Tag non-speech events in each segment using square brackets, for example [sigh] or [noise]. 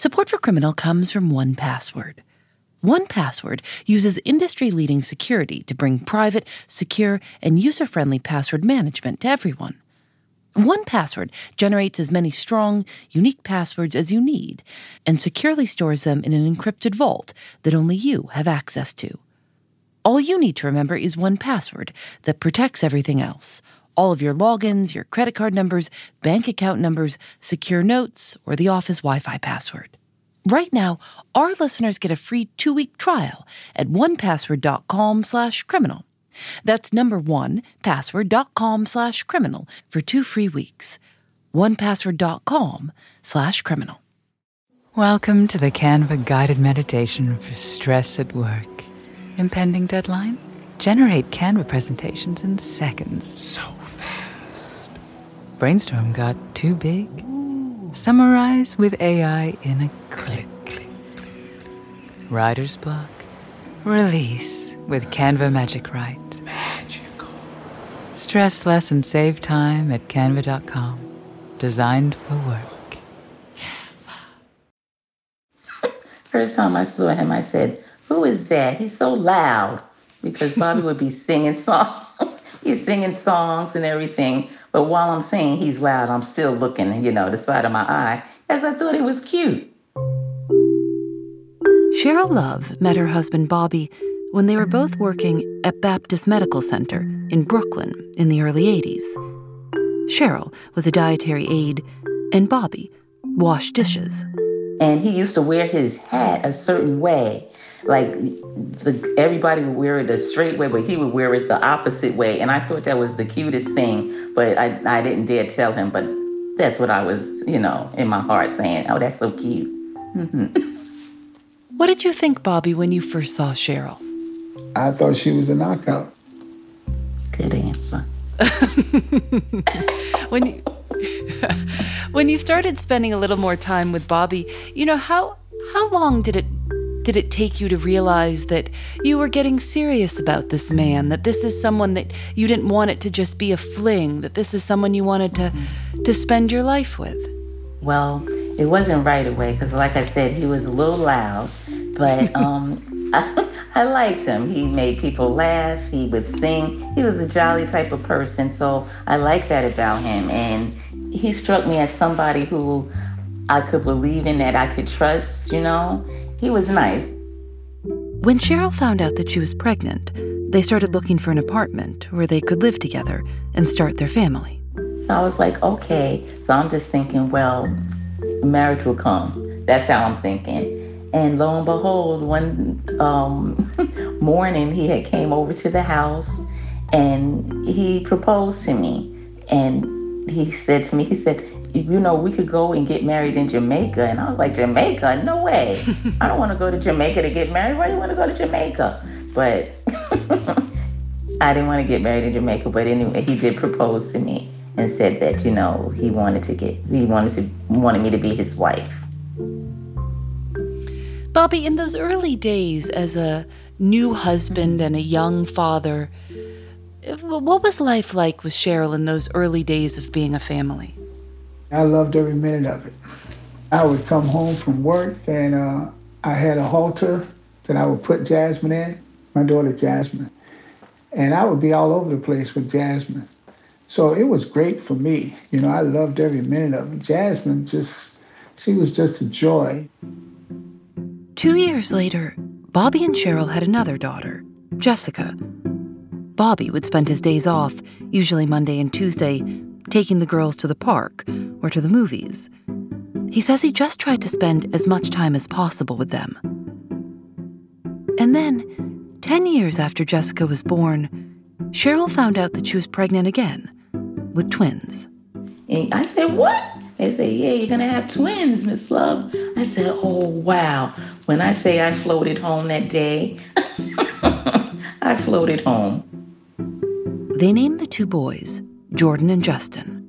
Support for Criminal comes from 1Password. 1Password uses industry leading security to bring private, secure, and user friendly password management to everyone. 1Password generates as many strong, unique passwords as you need and securely stores them in an encrypted vault that only you have access to. All you need to remember is 1Password that protects everything else all of your logins, your credit card numbers, bank account numbers, secure notes, or the office Wi Fi password. Right now, our listeners get a free two-week trial at onepassword.com slash criminal. That's number one, password.com slash criminal for two free weeks. onepassword.com slash criminal. Welcome to the Canva guided meditation for stress at work. Impending deadline? Generate Canva presentations in seconds. So fast. Brainstorm got too big? Summarize with AI in a click. click. Writer's block? Release with Canva Magic Write. Magical. Stress less and save time at canva.com. Designed for work. First time I saw him, I said, Who is that? He's so loud. Because Bobby would be [laughs] singing songs. [laughs] he's singing songs and everything. But while I'm saying he's loud. I'm still looking, you know, the side of my eye, as I thought he was cute. Cheryl Love met her husband Bobby when they were both working at Baptist Medical Center in Brooklyn in the early 80s. Cheryl was a dietary aide, and Bobby washed dishes. And he used to wear his hat a certain way. Like the, everybody would wear it a straight way, but he would wear it the opposite way. And I thought that was the cutest thing, but I, I didn't dare tell him. But that's what I was, you know, in my heart saying, oh, that's so cute. Mm-hmm. [laughs] What did you think, Bobby, when you first saw Cheryl? I thought she was a knockout. Good answer. [laughs] when you [laughs] when you started spending a little more time with Bobby, you know how how long did it did it take you to realize that you were getting serious about this man, that this is someone that you didn't want it to just be a fling, that this is someone you wanted to to spend your life with? Well, it wasn't right away because, like I said, he was a little loud, but [laughs] um, I, I liked him. He made people laugh. He would sing. He was a jolly type of person, so I liked that about him. And he struck me as somebody who I could believe in, that I could trust. You know, he was nice. When Cheryl found out that she was pregnant, they started looking for an apartment where they could live together and start their family. So I was like, okay. So I'm just thinking, well, marriage will come. That's how I'm thinking. And lo and behold, one um, [laughs] morning he had came over to the house and he proposed to me. And he said to me, he said, you know, we could go and get married in Jamaica. And I was like, Jamaica? No way. [laughs] I don't want to go to Jamaica to get married. Why do you want to go to Jamaica? But [laughs] I didn't want to get married in Jamaica. But anyway, he did propose to me and said that, you know, he wanted to get, he wanted to, wanted me to be his wife. Bobby, in those early days as a new husband and a young father, what was life like with Cheryl in those early days of being a family? I loved every minute of it. I would come home from work and uh, I had a halter that I would put Jasmine in, my daughter Jasmine. And I would be all over the place with Jasmine. So it was great for me. You know, I loved every minute of it. Jasmine just, she was just a joy. Two years later, Bobby and Cheryl had another daughter, Jessica. Bobby would spend his days off, usually Monday and Tuesday, taking the girls to the park or to the movies. He says he just tried to spend as much time as possible with them. And then, 10 years after Jessica was born, Cheryl found out that she was pregnant again with twins. And I said, What? They said, Yeah, you're going to have twins, Miss Love. I said, Oh, wow. When I say I floated home that day, [laughs] I floated home. They named the two boys Jordan and Justin.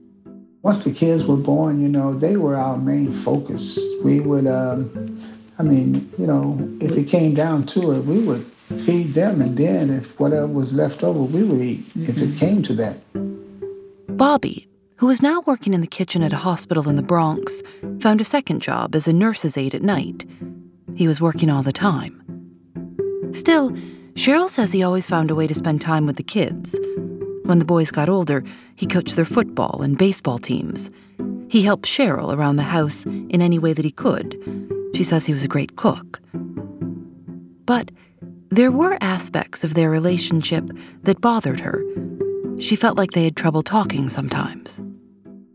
Once the kids were born, you know, they were our main focus. We would, um, I mean, you know, if it came down to it, we would feed them, and then if whatever was left over, we would eat, if it came to that. Bobby, who was now working in the kitchen at a hospital in the Bronx, found a second job as a nurse's aide at night. He was working all the time. Still, Cheryl says he always found a way to spend time with the kids. When the boys got older, he coached their football and baseball teams. He helped Cheryl around the house in any way that he could. She says he was a great cook. But there were aspects of their relationship that bothered her. She felt like they had trouble talking sometimes.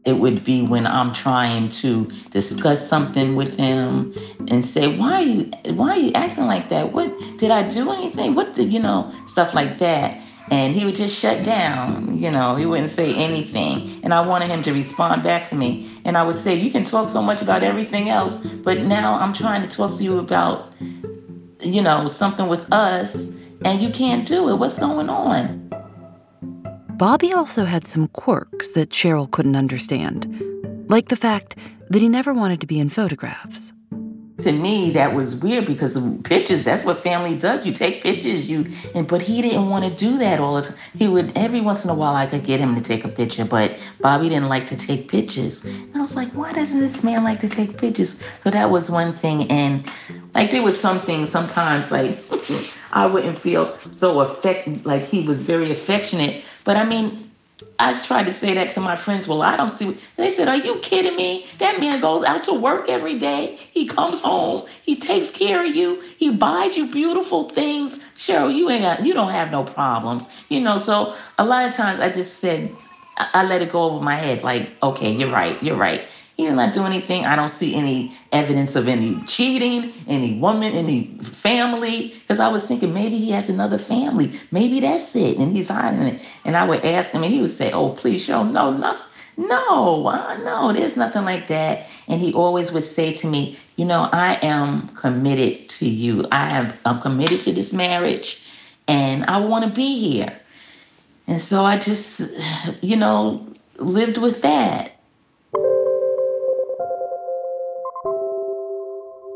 It would be when I'm trying to discuss something with him and say, "Why are you why are you acting like that? What did I do anything? What did you know?" Stuff like that. And he would just shut down, you know, he wouldn't say anything. And I wanted him to respond back to me. And I would say, You can talk so much about everything else, but now I'm trying to talk to you about, you know, something with us, and you can't do it. What's going on? Bobby also had some quirks that Cheryl couldn't understand, like the fact that he never wanted to be in photographs. To me, that was weird because of pictures, that's what family does. You take pictures, you and but he didn't want to do that all the time. He would every once in a while I could get him to take a picture, but Bobby didn't like to take pictures. And I was like, why doesn't this man like to take pictures? So that was one thing. And like there was something sometimes like [laughs] I wouldn't feel so affect like he was very affectionate but I mean, I tried to say that to my friends. Well, I don't see. They said, "Are you kidding me? That man goes out to work every day. He comes home. He takes care of you. He buys you beautiful things. Cheryl, you ain't got, you don't have no problems, you know." So a lot of times, I just said, I, I let it go over my head. Like, okay, you're right. You're right. He's not doing anything. I don't see any evidence of any cheating, any woman, any family. Because I was thinking maybe he has another family. Maybe that's it. And he's hiding it. And I would ask him, and he would say, Oh, please show no, nothing. No, uh, no, there's nothing like that. And he always would say to me, You know, I am committed to you. I have, I'm committed to this marriage and I want to be here. And so I just, you know, lived with that.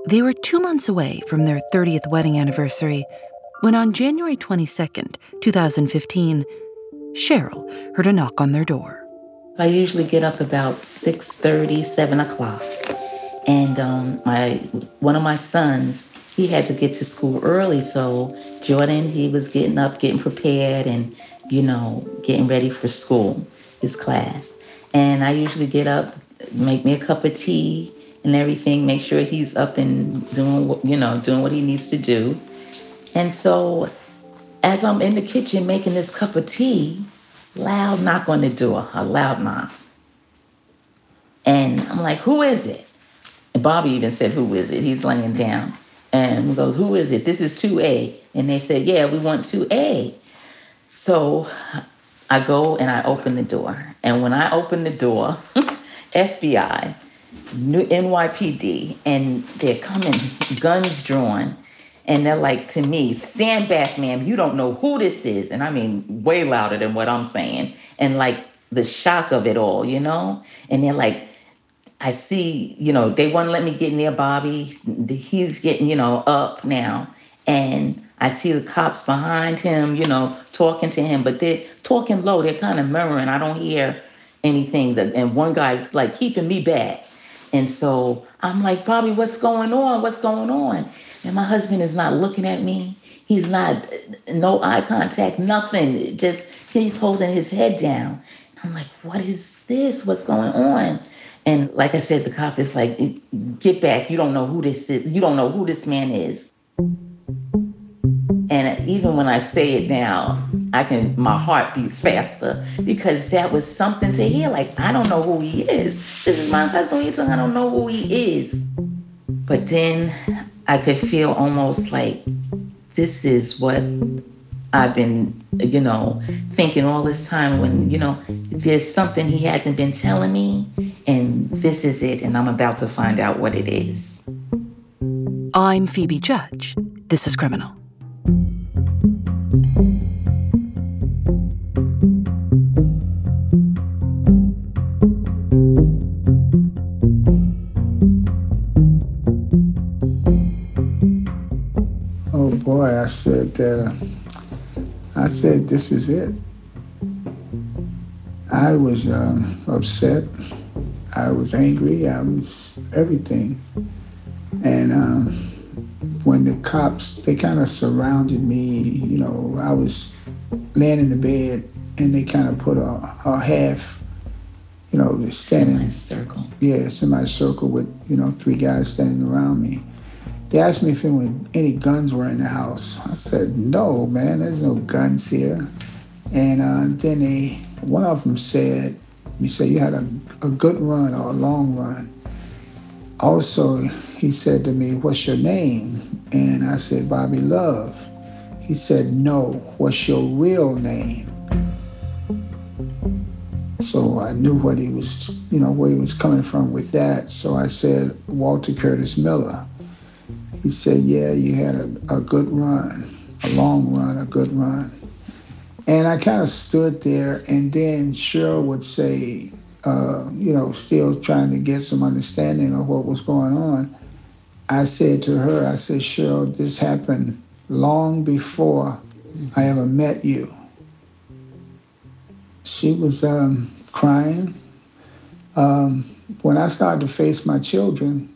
They were two months away from their 30th wedding anniversary when, on January 22nd, 2015, Cheryl heard a knock on their door. I usually get up about 6.30, 7 o'clock. And um, my one of my sons, he had to get to school early. So Jordan, he was getting up, getting prepared, and, you know, getting ready for school, his class. And I usually get up, make me a cup of tea, and everything, make sure he's up and doing what, you know, doing what he needs to do. And so as I'm in the kitchen making this cup of tea, loud knock on the door, a loud knock. And I'm like, who is it? And Bobby even said, who is it? He's laying down. And we go, who is it? This is 2A. And they said, yeah, we want 2A. So I go and I open the door. And when I open the door, [laughs] FBI, New NYPD, and they're coming, guns drawn, and they're like to me, "Stand back, ma'am! You don't know who this is." And I mean, way louder than what I'm saying, and like the shock of it all, you know. And they're like, I see, you know, they won't let me get near Bobby. He's getting, you know, up now, and I see the cops behind him, you know, talking to him, but they're talking low. They're kind of murmuring. I don't hear anything. That, and one guy's like keeping me back. And so I'm like, Bobby, what's going on? What's going on? And my husband is not looking at me. He's not, no eye contact, nothing. Just, he's holding his head down. I'm like, what is this? What's going on? And like I said, the cop is like, get back. You don't know who this is. You don't know who this man is. And even when I say it now, I can my heart beats faster because that was something to hear. Like I don't know who he is. This is my husband. You talking? I don't know who he is. But then I could feel almost like this is what I've been, you know, thinking all this time. When you know, there's something he hasn't been telling me, and this is it, and I'm about to find out what it is. I'm Phoebe Judge. This is Criminal. Oh boy, I said that. Uh, I said, this is it. I was um, upset. I was angry. I was everything. And um, when the cops, they kind of surrounded me, you know, I was laying in the bed and they kind of put a, a half, you know, standing. circle. Yeah, semi circle with, you know, three guys standing around me. They asked me if any guns were in the house. I said, no, man, there's no guns here. And uh, then they, one of them said, he said, you had a, a good run or a long run. Also, he said to me, what's your name? And I said, Bobby Love. He said, no, what's your real name? So I knew what he was, you know, where he was coming from with that. So I said, Walter Curtis Miller. He said, yeah, you had a, a good run, a long run, a good run. And I kind of stood there, and then Cheryl would say, uh, you know, still trying to get some understanding of what was going on. I said to her, I said, Cheryl, this happened long before I ever met you. She was um, crying. Um, when I started to face my children,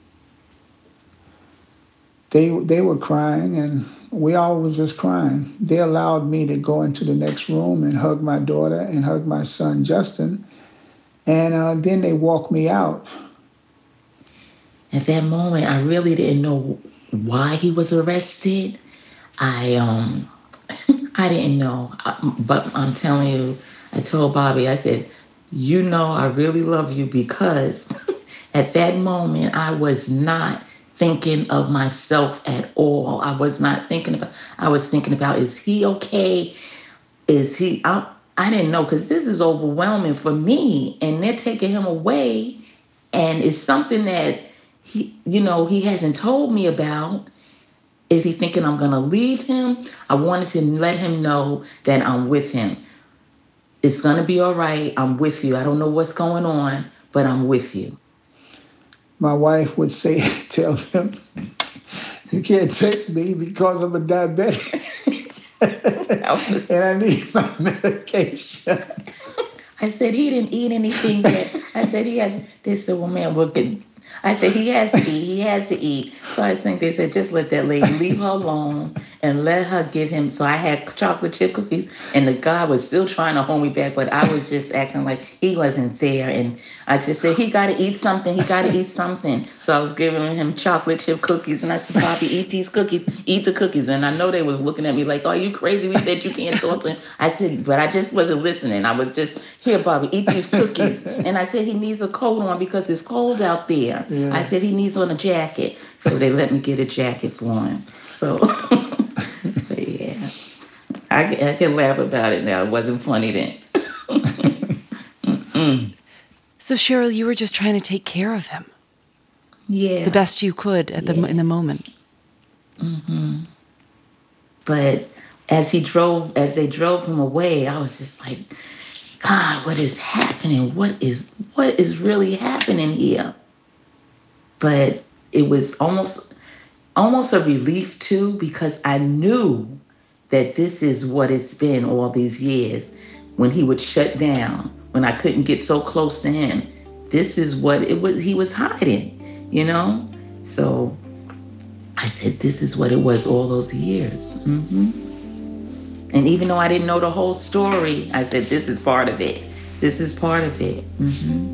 they they were crying and we all was just crying. They allowed me to go into the next room and hug my daughter and hug my son Justin, and uh, then they walked me out. At that moment, I really didn't know why he was arrested. I um, [laughs] I didn't know, but I'm telling you, I told Bobby, I said, you know, I really love you because [laughs] at that moment I was not thinking of myself at all. I was not thinking about, I was thinking about, is he okay? Is he, I, I didn't know because this is overwhelming for me and they're taking him away. And it's something that he, you know, he hasn't told me about. Is he thinking I'm going to leave him? I wanted to let him know that I'm with him. It's going to be all right. I'm with you. I don't know what's going on, but I'm with you my wife would say, [laughs] tell them, you can't take me because I'm a diabetic. [laughs] and I need my medication. [laughs] I said he didn't eat anything yet. I said he has. They said, "Well, man, we'll get I said, he has to eat. He has to eat. So I think they said, just let that lady leave her alone and let her give him. So I had chocolate chip cookies, and the guy was still trying to hold me back, but I was just acting like he wasn't there. And I just said, he got to eat something. He got to eat something. So I was giving him chocolate chip cookies, and I said, Poppy, eat these cookies. Eat the cookies. And I know they was looking at me like, are you crazy? We said you can't talk to him. I said, but I just wasn't listening. I was just, here, Bobby, eat these cookies. And I said, he needs a coat on because it's cold out there. Yeah. I said he needs on a jacket, so they let me get a jacket for him. So, [laughs] so yeah, I, I can laugh about it now. It wasn't funny then. [laughs] so Cheryl, you were just trying to take care of him. Yeah, the best you could at the yeah. in the moment. Mm-hmm. But as he drove, as they drove him away, I was just like, God, what is happening? What is what is really happening here? But it was almost almost a relief too because I knew that this is what it's been all these years. When he would shut down when I couldn't get so close to him this is what it was he was hiding you know? So I said this is what it was all those years. Mm-hmm. and even though I didn't know the whole story I said this is part of it. This is part of it. Mm-hmm.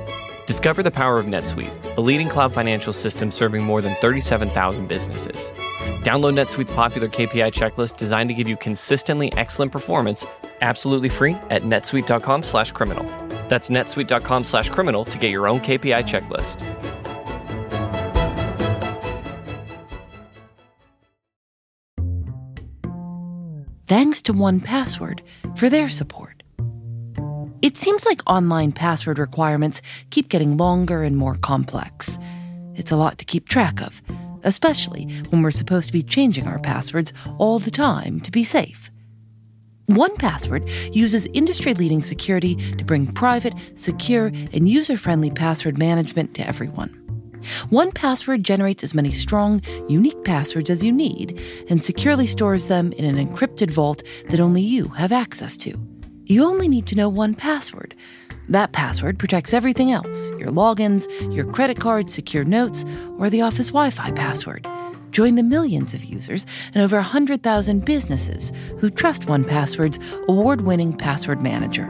Discover the power of NetSuite, a leading cloud financial system serving more than 37,000 businesses. Download NetSuite's popular KPI checklist designed to give you consistently excellent performance absolutely free at netsuite.com/criminal. That's netsuite.com/criminal to get your own KPI checklist. Thanks to 1Password for their support. It seems like online password requirements keep getting longer and more complex. It's a lot to keep track of, especially when we're supposed to be changing our passwords all the time to be safe. 1Password uses industry leading security to bring private, secure, and user friendly password management to everyone. 1Password generates as many strong, unique passwords as you need and securely stores them in an encrypted vault that only you have access to. You only need to know one password. That password protects everything else your logins, your credit card, secure notes, or the office Wi Fi password. Join the millions of users and over 100,000 businesses who trust 1Password's award winning password manager.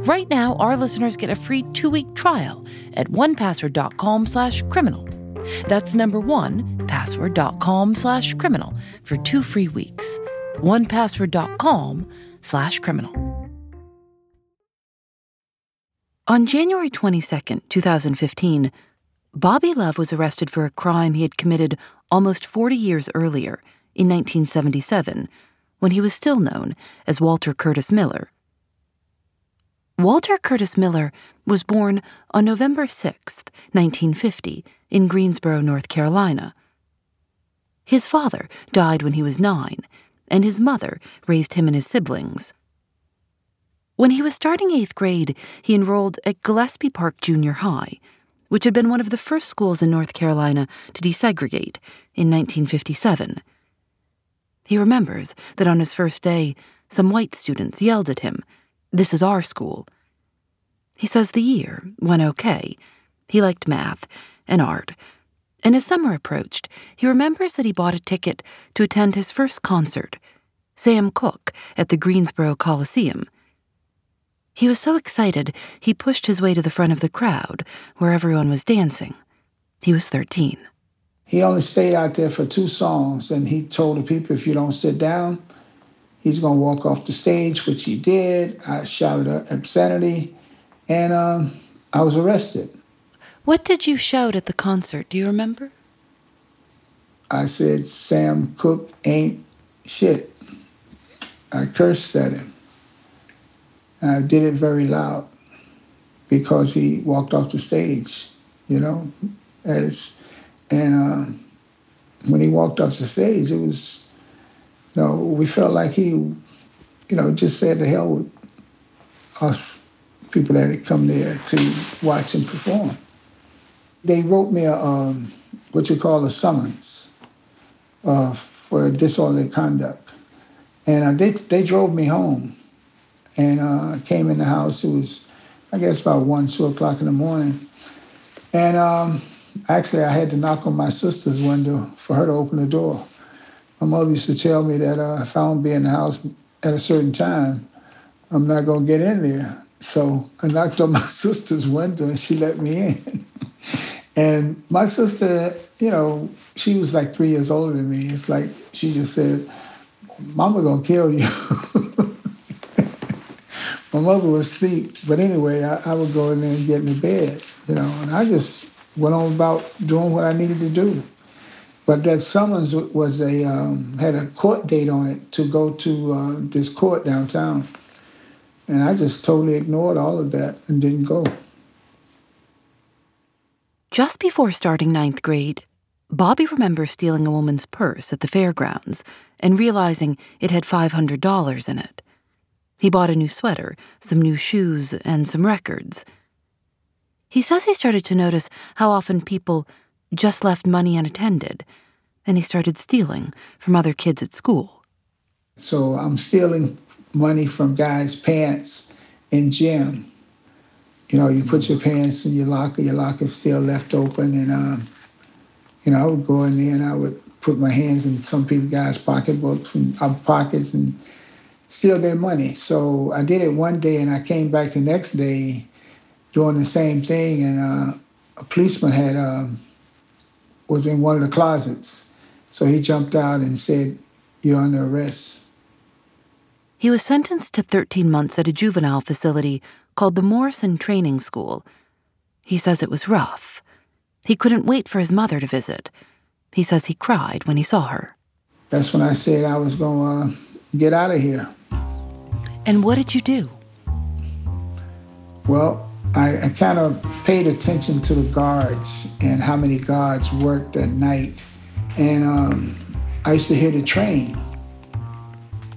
Right now, our listeners get a free two week trial at onepassword.com slash criminal. That's number one, password.com slash criminal for two free weeks. Onepassword.com slash criminal. On January 22, 2015, Bobby Love was arrested for a crime he had committed almost 40 years earlier, in 1977, when he was still known as Walter Curtis Miller. Walter Curtis Miller was born on November 6, 1950, in Greensboro, North Carolina. His father died when he was nine, and his mother raised him and his siblings. When he was starting eighth grade, he enrolled at Gillespie Park Junior High, which had been one of the first schools in North Carolina to desegregate in 1957. He remembers that on his first day, some white students yelled at him, This is our school. He says the year went okay. He liked math and art. And as summer approached, he remembers that he bought a ticket to attend his first concert, Sam Cooke, at the Greensboro Coliseum. He was so excited, he pushed his way to the front of the crowd, where everyone was dancing. He was 13. He only stayed out there for two songs, and he told the people, if you don't sit down, he's going to walk off the stage, which he did. I shouted obscenity, and um, I was arrested. What did you shout at the concert? Do you remember? I said, Sam Cooke ain't shit. I cursed at him. I did it very loud because he walked off the stage, you know, as and uh, when he walked off the stage, it was, you know, we felt like he, you know, just said to hell with us people that had come there to watch him perform. They wrote me a um, what you call a summons uh, for disorderly conduct, and uh, they they drove me home and uh, came in the house. It was, I guess, about one, two o'clock in the morning. And um, actually, I had to knock on my sister's window for her to open the door. My mother used to tell me that uh, if I don't be in the house at a certain time, I'm not going to get in there. So I knocked on my [laughs] sister's window and she let me in. And my sister, you know, she was like three years older than me. It's like she just said, Mama gonna kill you. [laughs] my mother was asleep. But anyway, I, I, would go in there and get in the bed, you know, and I just went on about doing what I needed to do. But that summons was a um, had a court date on it to go to uh, this court downtown, and I just totally ignored all of that and didn't go. Just before starting ninth grade, Bobby remembers stealing a woman's purse at the fairgrounds and realizing it had $500 in it. He bought a new sweater, some new shoes, and some records. He says he started to notice how often people just left money unattended, and he started stealing from other kids at school. So I'm stealing money from guys' pants in gym. You know, you put your pants in your locker, your locker's still left open, and um, you know, I would go in there and I would put my hands in some people guys' pocketbooks and uh, pockets and steal their money. So I did it one day, and I came back the next day doing the same thing, and uh, a policeman had um, was in one of the closets, so he jumped out and said, "You're under arrest." He was sentenced to 13 months at a juvenile facility called the Morrison Training School. He says it was rough. He couldn't wait for his mother to visit. He says he cried when he saw her. That's when I said I was going to uh, get out of here. And what did you do? Well, I, I kind of paid attention to the guards and how many guards worked at night. And um, I used to hear the train.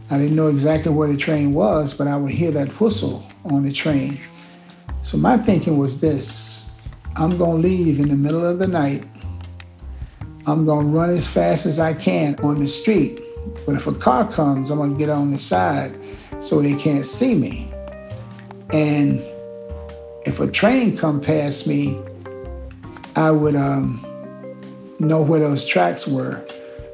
I didn't know exactly where the train was, but I would hear that whistle on the train. So my thinking was this I'm going to leave in the middle of the night. I'm going to run as fast as I can on the street. But if a car comes, I'm going to get on the side so they can't see me. And if a train come past me, I would um, know where those tracks were.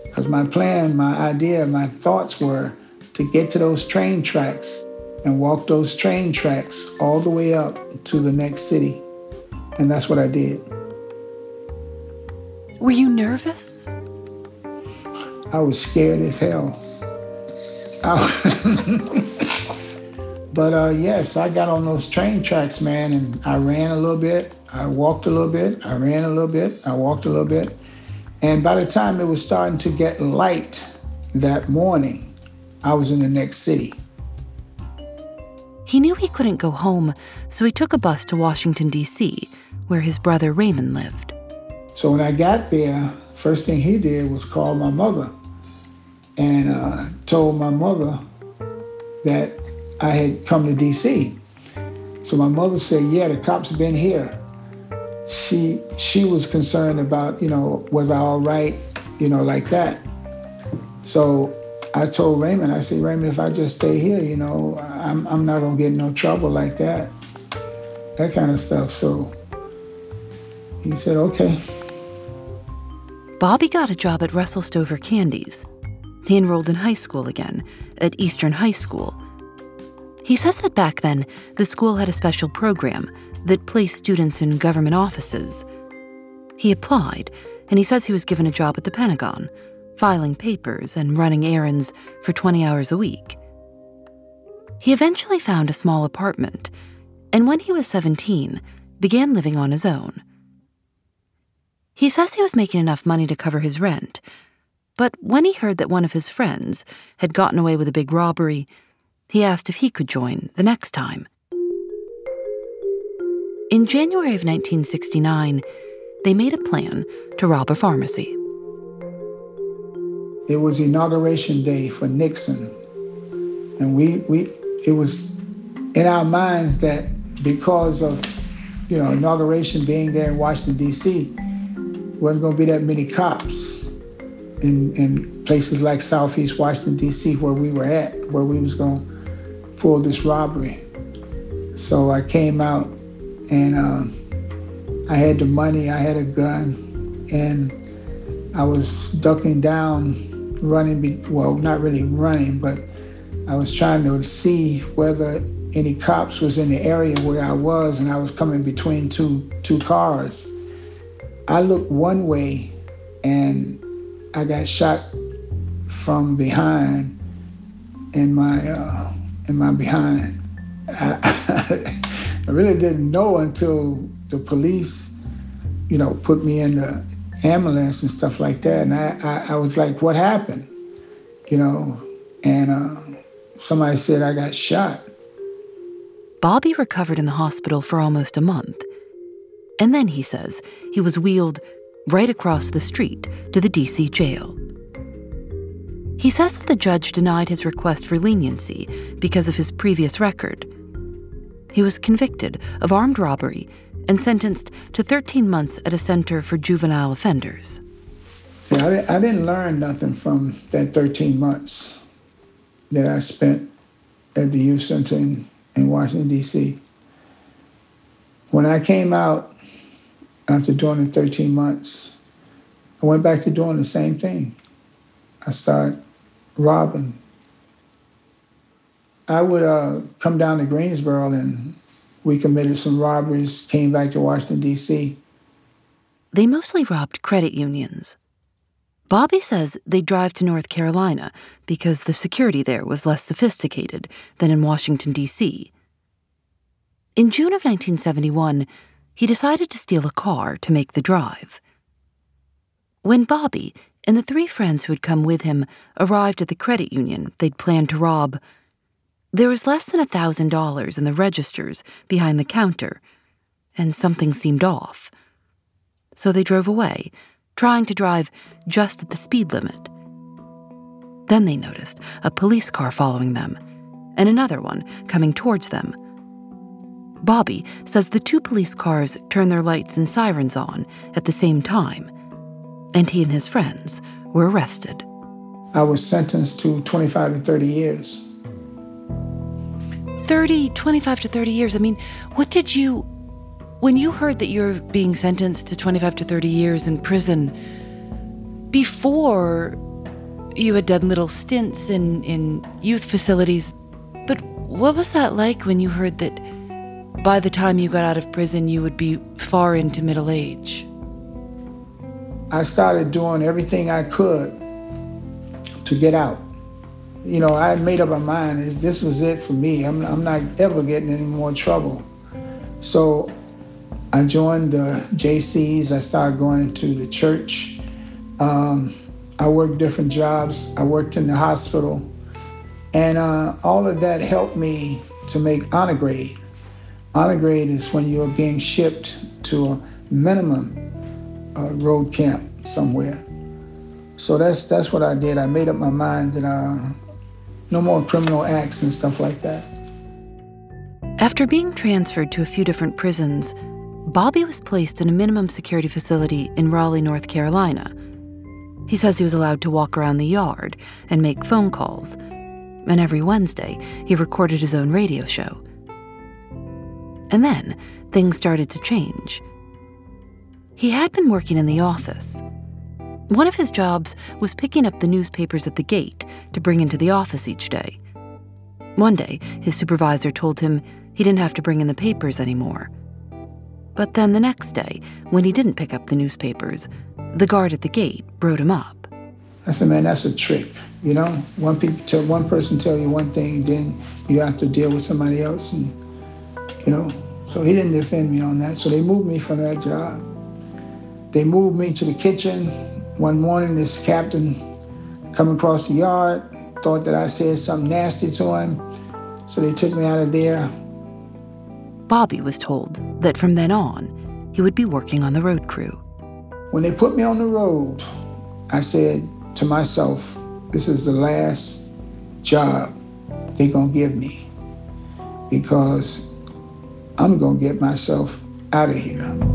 Because my plan, my idea, my thoughts were to get to those train tracks and walk those train tracks all the way up to the next city. And that's what I did. Were you nervous? I was scared as hell. [laughs] but uh, yes, I got on those train tracks, man, and I ran a little bit. I walked a little bit. I ran a little bit. I walked a little bit. And by the time it was starting to get light that morning, I was in the next city. He knew he couldn't go home, so he took a bus to Washington, D.C., where his brother Raymond lived. So when I got there, first thing he did was call my mother and uh, told my mother that I had come to D.C. So my mother said, "Yeah, the cops have been here." She she was concerned about, you know, was I all right, you know, like that. So I told Raymond, I said, Raymond, if I just stay here, you know, I'm, I'm not gonna get in no trouble like that. That kind of stuff. So he said, okay. Bobby got a job at Russell Stover Candies. He enrolled in high school again, at Eastern High School. He says that back then, the school had a special program that placed students in government offices. He applied, and he says he was given a job at the Pentagon filing papers and running errands for 20 hours a week. He eventually found a small apartment, and when he was 17, began living on his own. He says he was making enough money to cover his rent, but when he heard that one of his friends had gotten away with a big robbery, he asked if he could join the next time. In January of 1969, they made a plan to rob a pharmacy. It was inauguration day for Nixon. And we, we it was in our minds that because of, you know, inauguration being there in Washington, D.C., wasn't going to be that many cops in, in places like Southeast Washington, D.C., where we were at, where we was going to pull this robbery. So I came out and uh, I had the money, I had a gun, and I was ducking down running, be, well, not really running, but I was trying to see whether any cops was in the area where I was, and I was coming between two two cars. I looked one way, and I got shot from behind in my uh, in my behind. I, [laughs] I really didn't know until the police, you know, put me in the ambulance and stuff like that. And I, I, I was like, what happened? You know, and uh, somebody said I got shot. Bobby recovered in the hospital for almost a month. And then, he says, he was wheeled right across the street to the DC jail. He says that the judge denied his request for leniency because of his previous record. He was convicted of armed robbery and sentenced to 13 months at a center for juvenile offenders. Yeah, I, I didn't learn nothing from that 13 months that I spent at the youth center in, in Washington, D.C. When I came out after doing the 13 months, I went back to doing the same thing. I started robbing. I would uh, come down to Greensboro and we committed some robberies, came back to Washington, D.C. They mostly robbed credit unions. Bobby says they drive to North Carolina because the security there was less sophisticated than in Washington, D.C. In June of 1971, he decided to steal a car to make the drive. When Bobby and the three friends who had come with him arrived at the credit union they'd planned to rob, there was less than a $1,000 in the registers behind the counter, and something seemed off. So they drove away, trying to drive just at the speed limit. Then they noticed a police car following them, and another one coming towards them. Bobby says the two police cars turned their lights and sirens on at the same time, and he and his friends were arrested. I was sentenced to 25 to 30 years. 30, 25 to 30 years. I mean, what did you, when you heard that you're being sentenced to 25 to 30 years in prison, before you had done little stints in, in youth facilities, but what was that like when you heard that by the time you got out of prison, you would be far into middle age? I started doing everything I could to get out. You know, I made up my mind, this was it for me. I'm, I'm not ever getting any more trouble. So I joined the Jaycees. I started going to the church. Um, I worked different jobs. I worked in the hospital. And uh, all of that helped me to make honor grade. Honor grade is when you're being shipped to a minimum uh, road camp somewhere. So that's that's what I did. I made up my mind that uh, no more criminal acts and stuff like that. After being transferred to a few different prisons, Bobby was placed in a minimum security facility in Raleigh, North Carolina. He says he was allowed to walk around the yard and make phone calls. And every Wednesday, he recorded his own radio show. And then things started to change. He had been working in the office. One of his jobs was picking up the newspapers at the gate to bring into the office each day. One day, his supervisor told him he didn't have to bring in the papers anymore. But then the next day, when he didn't pick up the newspapers, the guard at the gate brought him up. I said, man, that's a trick. You know, one, tell, one person tell you one thing, then you have to deal with somebody else. And, you know, so he didn't defend me on that. So they moved me from that job. They moved me to the kitchen. One morning, this captain come across the yard, thought that I said something nasty to him. So they took me out of there. Bobby was told that from then on, he would be working on the road crew. When they put me on the road, I said to myself, this is the last job they're going to give me because I'm going to get myself out of here.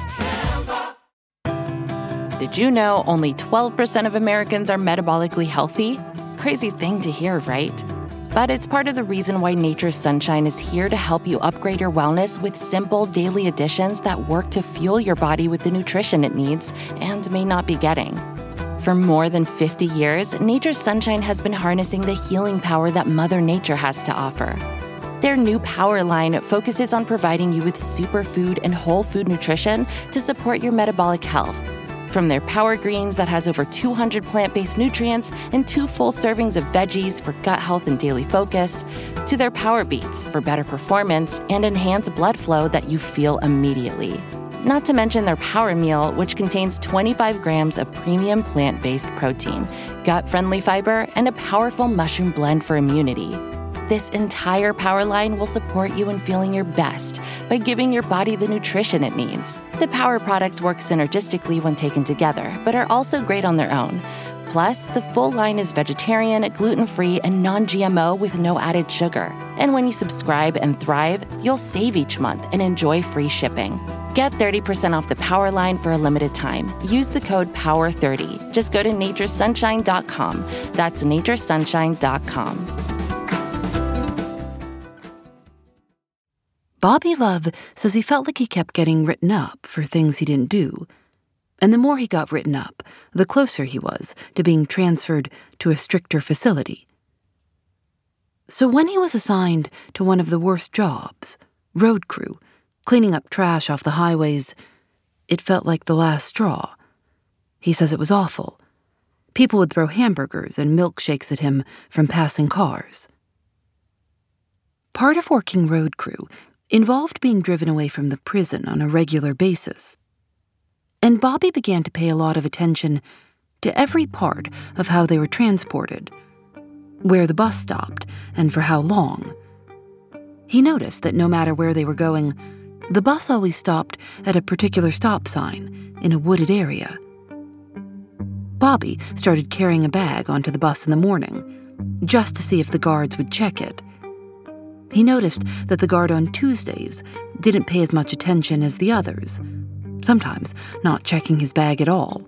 Did you know only 12% of Americans are metabolically healthy? Crazy thing to hear, right? but it's part of the reason why Nature's Sunshine is here to help you upgrade your wellness with simple daily additions that work to fuel your body with the nutrition it needs and may not be getting. For more than 50 years, Nature's Sunshine has been harnessing the healing power that Mother Nature has to offer. Their new Power line focuses on providing you with superfood and whole food nutrition to support your metabolic health. From their Power Greens that has over 200 plant based nutrients and two full servings of veggies for gut health and daily focus, to their Power Beets for better performance and enhanced blood flow that you feel immediately. Not to mention their Power Meal, which contains 25 grams of premium plant based protein, gut friendly fiber, and a powerful mushroom blend for immunity. This entire power line will support you in feeling your best by giving your body the nutrition it needs. The power products work synergistically when taken together, but are also great on their own. Plus, the full line is vegetarian, gluten free, and non GMO with no added sugar. And when you subscribe and thrive, you'll save each month and enjoy free shipping. Get 30% off the power line for a limited time. Use the code POWER30. Just go to naturesunshine.com. That's naturesunshine.com. Bobby Love says he felt like he kept getting written up for things he didn't do. And the more he got written up, the closer he was to being transferred to a stricter facility. So when he was assigned to one of the worst jobs, road crew, cleaning up trash off the highways, it felt like the last straw. He says it was awful. People would throw hamburgers and milkshakes at him from passing cars. Part of working road crew involved being driven away from the prison on a regular basis. And Bobby began to pay a lot of attention to every part of how they were transported, where the bus stopped, and for how long. He noticed that no matter where they were going, the bus always stopped at a particular stop sign in a wooded area. Bobby started carrying a bag onto the bus in the morning, just to see if the guards would check it. He noticed that the guard on Tuesdays didn't pay as much attention as the others, sometimes not checking his bag at all.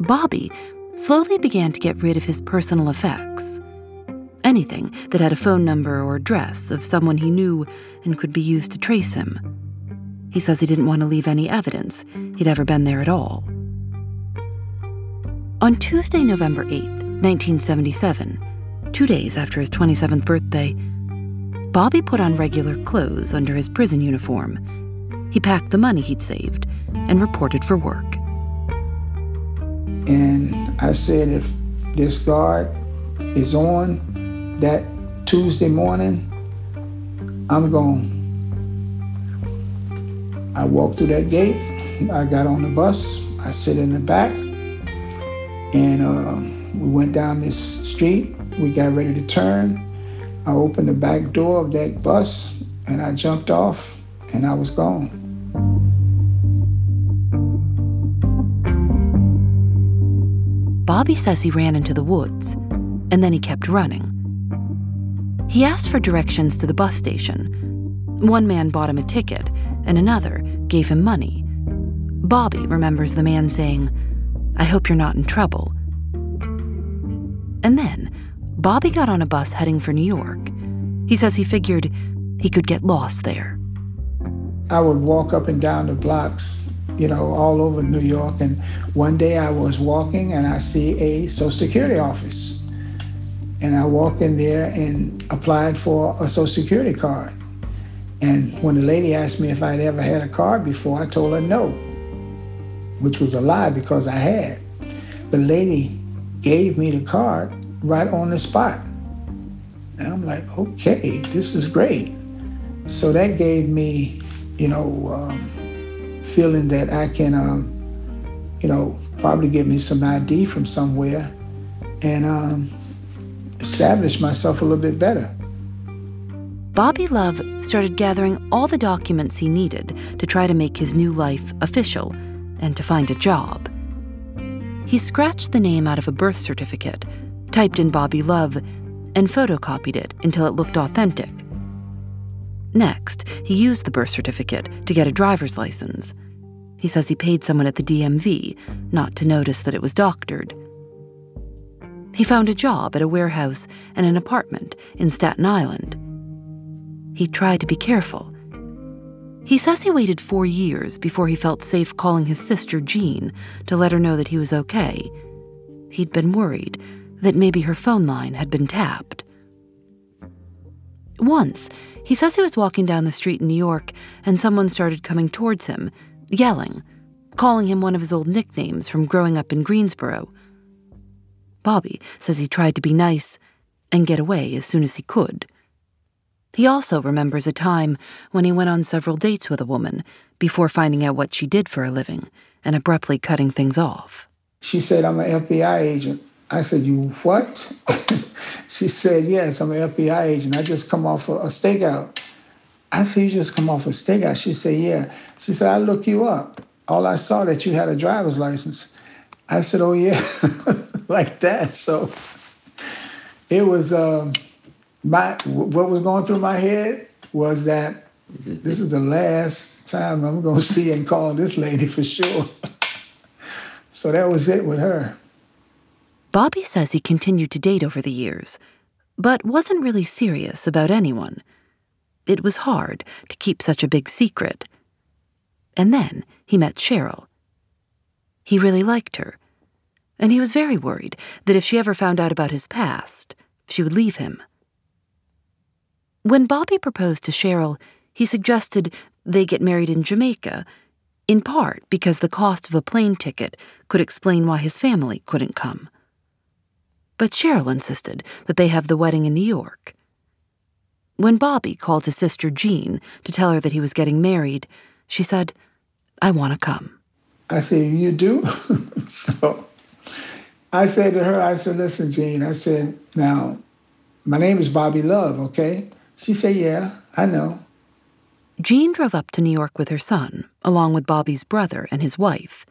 Bobby slowly began to get rid of his personal effects. Anything that had a phone number or address of someone he knew and could be used to trace him. He says he didn't want to leave any evidence he'd ever been there at all. On Tuesday, November 8th, 1977, two days after his 27th birthday, Bobby put on regular clothes under his prison uniform. He packed the money he'd saved and reported for work. And I said, if this guard is on that Tuesday morning, I'm going. I walked through that gate. I got on the bus. I sit in the back. And uh, we went down this street we got ready to turn. I opened the back door of that bus and I jumped off and I was gone. Bobby says he ran into the woods and then he kept running. He asked for directions to the bus station. One man bought him a ticket and another gave him money. Bobby remembers the man saying, I hope you're not in trouble. And then Bobby got on a bus heading for New York. He says he figured he could get lost there. I would walk up and down the blocks, you know, all over New York. And one day I was walking and I see a Social Security office. And I walked in there and applied for a Social Security card. And when the lady asked me if I'd ever had a card before, I told her no, which was a lie because I had. The lady gave me the card right on the spot. And I'm like, okay, this is great. So that gave me, you know, um, feeling that I can, um, you know, probably get me some ID from somewhere and um, establish myself a little bit better. Bobby Love started gathering all the documents he needed to try to make his new life official and to find a job. He scratched the name out of a birth certificate typed in Bobby Love, and photocopied it until it looked authentic. Next, he used the birth certificate to get a driver's license. He says he paid someone at the DMV not to notice that it was doctored. He found a job at a warehouse and an apartment in Staten Island. He tried to be careful. He says he waited four years before he felt safe calling his sister Jean to let her know that he was okay. He'd been worried that maybe her phone line had been tapped. Once, he says he was walking down the street in New York and someone started coming towards him, yelling, calling him one of his old nicknames from growing up in Greensboro. Bobby says he tried to be nice and get away as soon as he could. He also remembers a time when he went on several dates with a woman before finding out what she did for a living and abruptly cutting things off. She said, I'm an FBI agent. I said, You what? [laughs] she said, Yes, I'm an FBI agent. I just come off a, stakeout. I said, You just come off a stakeout? She said, Yeah. She said, I look you up. All I saw that you had a driver's license. I said, Oh, yeah, [laughs] like that. So it was. Um, my what was going through my head was that this is the last time I'm going [laughs] to see and call this lady for sure. so that was it with her. Bobby says he continued to date over the years, but wasn't really serious about anyone. It was hard to keep such a big secret. And then he met Cheryl. He really liked her, and he was very worried that if she ever found out about his past, she would leave him. When Bobby proposed to Cheryl, he suggested they get married in Jamaica, in part because the cost of a plane ticket could explain why his family couldn't come. But Cheryl insisted that they have the wedding in New York. When Bobby called his sister Jean to tell her that he was getting married, she said, I want to come. I said, You do? [laughs] so I said to her, I said, Listen, Jean, I said, Now, my name is Bobby Love, okay? She said, Yeah, I know. Jean drove up to New York with her son, along with Bobby's brother and his wife.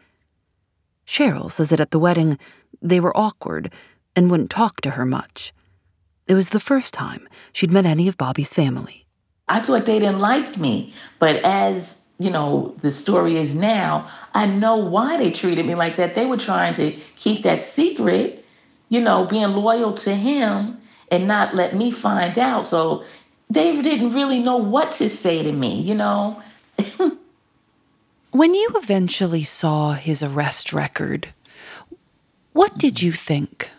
Cheryl says that at the wedding, they were awkward and wouldn't talk to her much. It was the first time she'd met any of Bobby's family. I thought they didn't like me, but as you know, the story is now, I know why they treated me like that. They were trying to keep that secret, you know, being loyal to him and not let me find out. So they didn't really know what to say to me, you know. [laughs] when you eventually saw his arrest record, what did you think?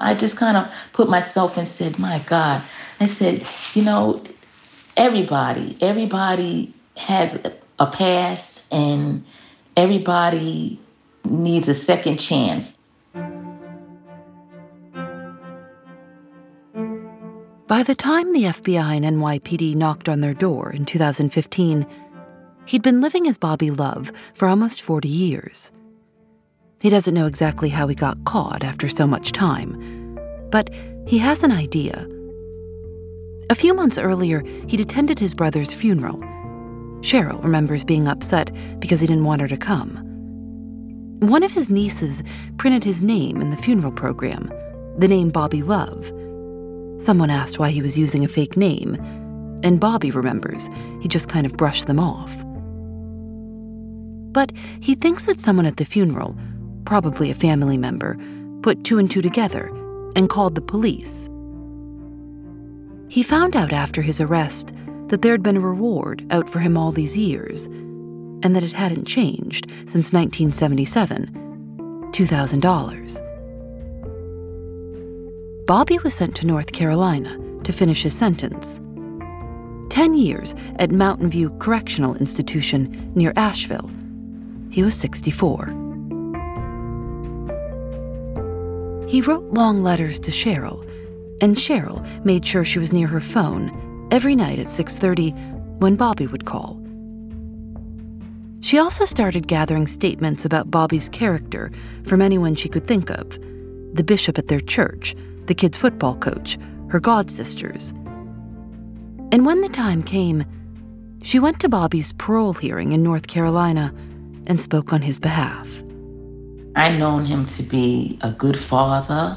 I just kind of put myself and said, my God. I said, you know, everybody, everybody has a past and everybody needs a second chance. By the time the FBI and NYPD knocked on their door in 2015, he'd been living as Bobby Love for almost 40 years. He doesn't know exactly how he got caught after so much time, but he has an idea. A few months earlier, he'd attended his brother's funeral. Cheryl remembers being upset because he didn't want her to come. One of his nieces printed his name in the funeral program, the name Bobby Love. Someone asked why he was using a fake name, and Bobby remembers he just kind of brushed them off. But he thinks that someone at the funeral, probably a family member, put two and two together and called the police. He found out after his arrest that there had been a reward out for him all these years, and that it hadn't changed since 1977 $2,000. Bobby was sent to North Carolina to finish his sentence. Ten years at Mountain View Correctional Institution near Asheville. He was 64. He wrote long letters to Cheryl, and Cheryl made sure she was near her phone every night at 6:30 when Bobby would call. She also started gathering statements about Bobby's character from anyone she could think of the bishop at their church, the kid's football coach, her god sisters. And when the time came, she went to Bobby's parole hearing in North Carolina and spoke on his behalf. I known him to be a good father,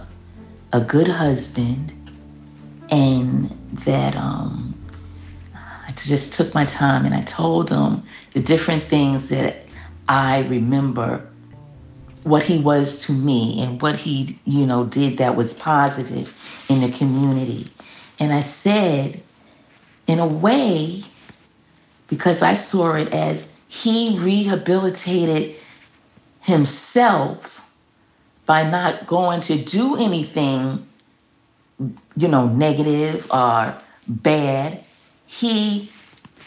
a good husband, and that um, I just took my time and I told him the different things that I remember what he was to me and what he, you know, did that was positive in the community. And I said, in a way, because I saw it as he rehabilitated himself by not going to do anything, you know, negative or bad. He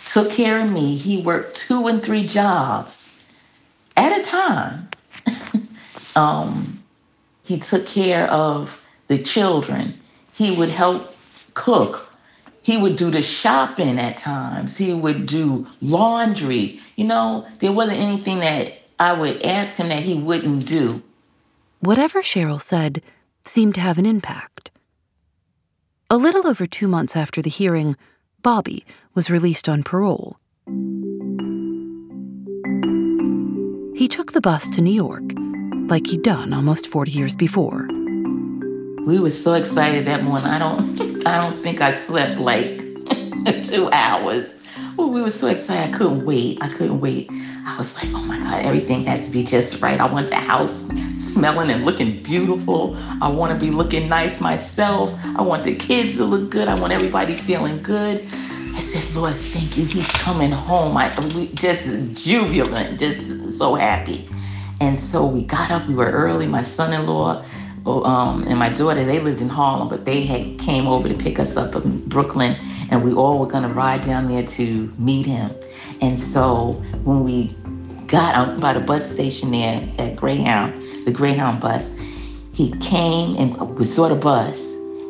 took care of me. He worked two and three jobs at a time. [laughs] um, he took care of the children. He would help cook. He would do the shopping at times. He would do laundry. You know, there wasn't anything that I would ask him that he wouldn't do. Whatever Cheryl said seemed to have an impact. A little over two months after the hearing, Bobby was released on parole. He took the bus to New York, like he'd done almost 40 years before. We were so excited that morning. I don't [laughs] I don't think I slept like [laughs] two hours. We were so excited. I couldn't wait. I couldn't wait. I was like, oh my God, everything has to be just right. I want the house smelling and looking beautiful. I want to be looking nice myself. I want the kids to look good. I want everybody feeling good. I said, Lord, thank you. He's coming home. I just jubilant, just so happy. And so we got up. We were early. My son-in-law oh, um, and my daughter, they lived in Harlem, but they had came over to pick us up in Brooklyn, and we all were gonna ride down there to meet him. And so when we got out by the bus station there at Greyhound, the Greyhound bus. He came and we saw the bus,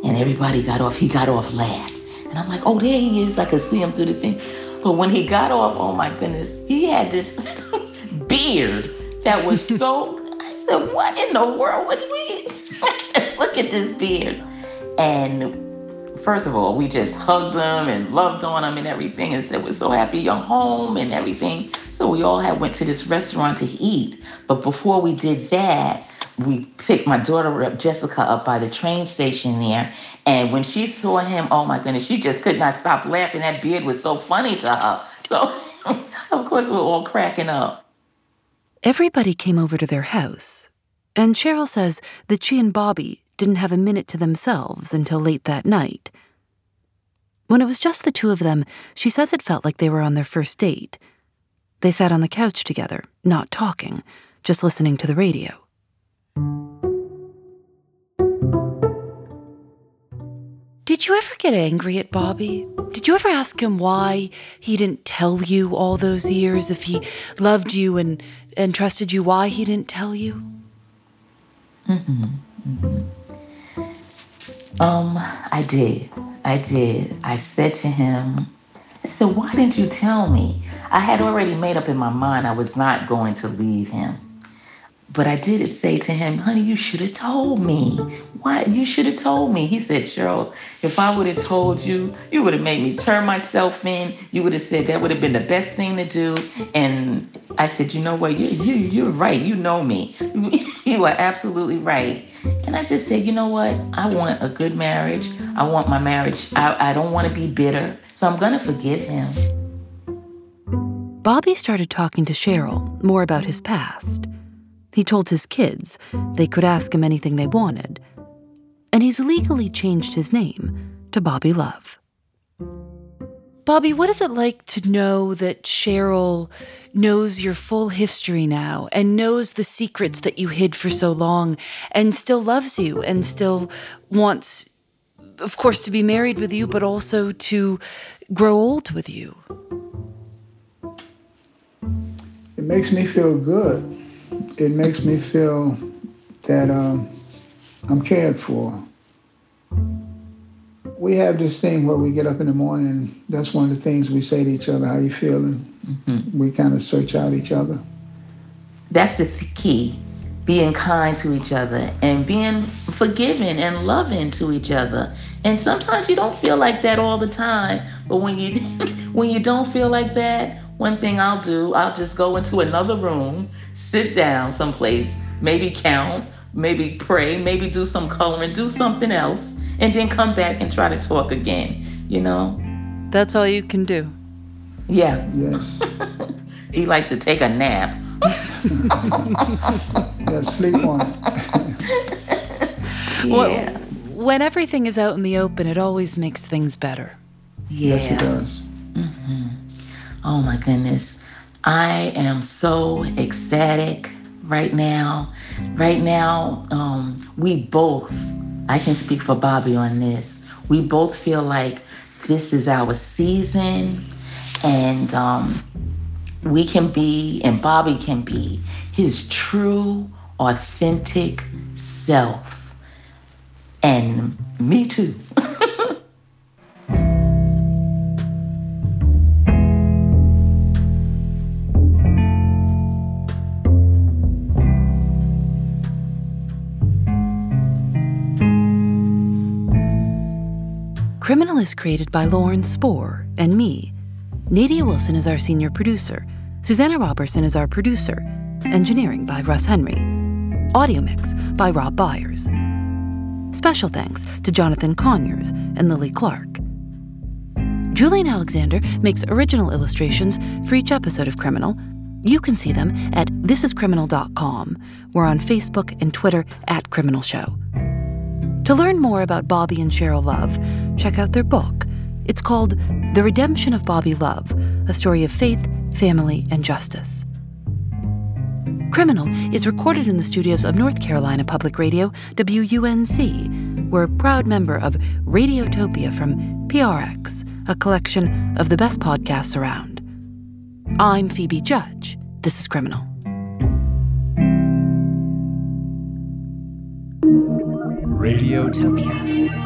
and everybody got off. He got off last. And I'm like, oh, there he is. I could see him through the thing. But when he got off, oh my goodness, he had this [laughs] beard that was [laughs] so. I said, what in the world would [laughs] we? Look at this beard. And first of all, we just hugged him and loved on him and everything and said, we're so happy you're home and everything. So we all had went to this restaurant to eat. But before we did that, we picked my daughter up, Jessica up by the train station there. And when she saw him, oh my goodness, she just could not stop laughing. That beard was so funny to her. So, [laughs] of course, we're all cracking up. Everybody came over to their house. And Cheryl says that she and Bobby didn't have a minute to themselves until late that night. When it was just the two of them, she says it felt like they were on their first date. They sat on the couch together, not talking, just listening to the radio. Did you ever get angry at Bobby? Did you ever ask him why he didn't tell you all those years? If he loved you and, and trusted you, why he didn't tell you? Mm-hmm. Mm-hmm. Um, I did. I did. I said to him, I said, Why didn't you tell me? I had already made up in my mind I was not going to leave him. But I did say to him, honey, you should have told me. Why? You should have told me. He said, Cheryl, if I would have told you, you would have made me turn myself in. You would have said that would have been the best thing to do. And I said, you know what? You, you, you're right. You know me. [laughs] you are absolutely right. And I just said, you know what? I want a good marriage. I want my marriage. I, I don't want to be bitter. So I'm going to forgive him. Bobby started talking to Cheryl more about his past. He told his kids they could ask him anything they wanted. And he's legally changed his name to Bobby Love. Bobby, what is it like to know that Cheryl knows your full history now and knows the secrets that you hid for so long and still loves you and still wants of course, to be married with you, but also to grow old with you. It makes me feel good. It makes me feel that um, I'm cared for. We have this thing where we get up in the morning, that's one of the things we say to each other, how you feeling? Mm-hmm. We kind of search out each other. That's the key being kind to each other and being forgiving and loving to each other. And sometimes you don't feel like that all the time, but when you [laughs] when you don't feel like that, one thing I'll do, I'll just go into another room, sit down someplace, maybe count, maybe pray, maybe do some coloring, do something else, and then come back and try to talk again, you know? That's all you can do. Yeah. Yes. [laughs] he likes to take a nap. [laughs] Just sleep on it. [laughs] yeah. when everything is out in the open, it always makes things better. Yeah. Yes, it does. Mm-hmm. Oh my goodness. I am so ecstatic right now. Right now, um, we both, I can speak for Bobby on this, we both feel like this is our season and um, we can be, and Bobby can be, his true, authentic self. And me too. [laughs] Is created by Lauren Spohr and me. Nadia Wilson is our senior producer. Susanna Robertson is our producer. Engineering by Russ Henry. Audio mix by Rob Byers. Special thanks to Jonathan Conyers and Lily Clark. Julienne Alexander makes original illustrations for each episode of Criminal. You can see them at thisiscriminal.com. We're on Facebook and Twitter at Criminal Show. To learn more about Bobby and Cheryl Love, check out their book. It's called The Redemption of Bobby Love A Story of Faith, Family, and Justice. Criminal is recorded in the studios of North Carolina Public Radio, WUNC. We're a proud member of Radiotopia from PRX, a collection of the best podcasts around. I'm Phoebe Judge. This is Criminal. Radiotopia.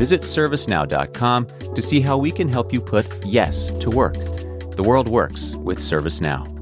Visit servicenow.com to see how we can help you put yes to work. The world works with ServiceNow.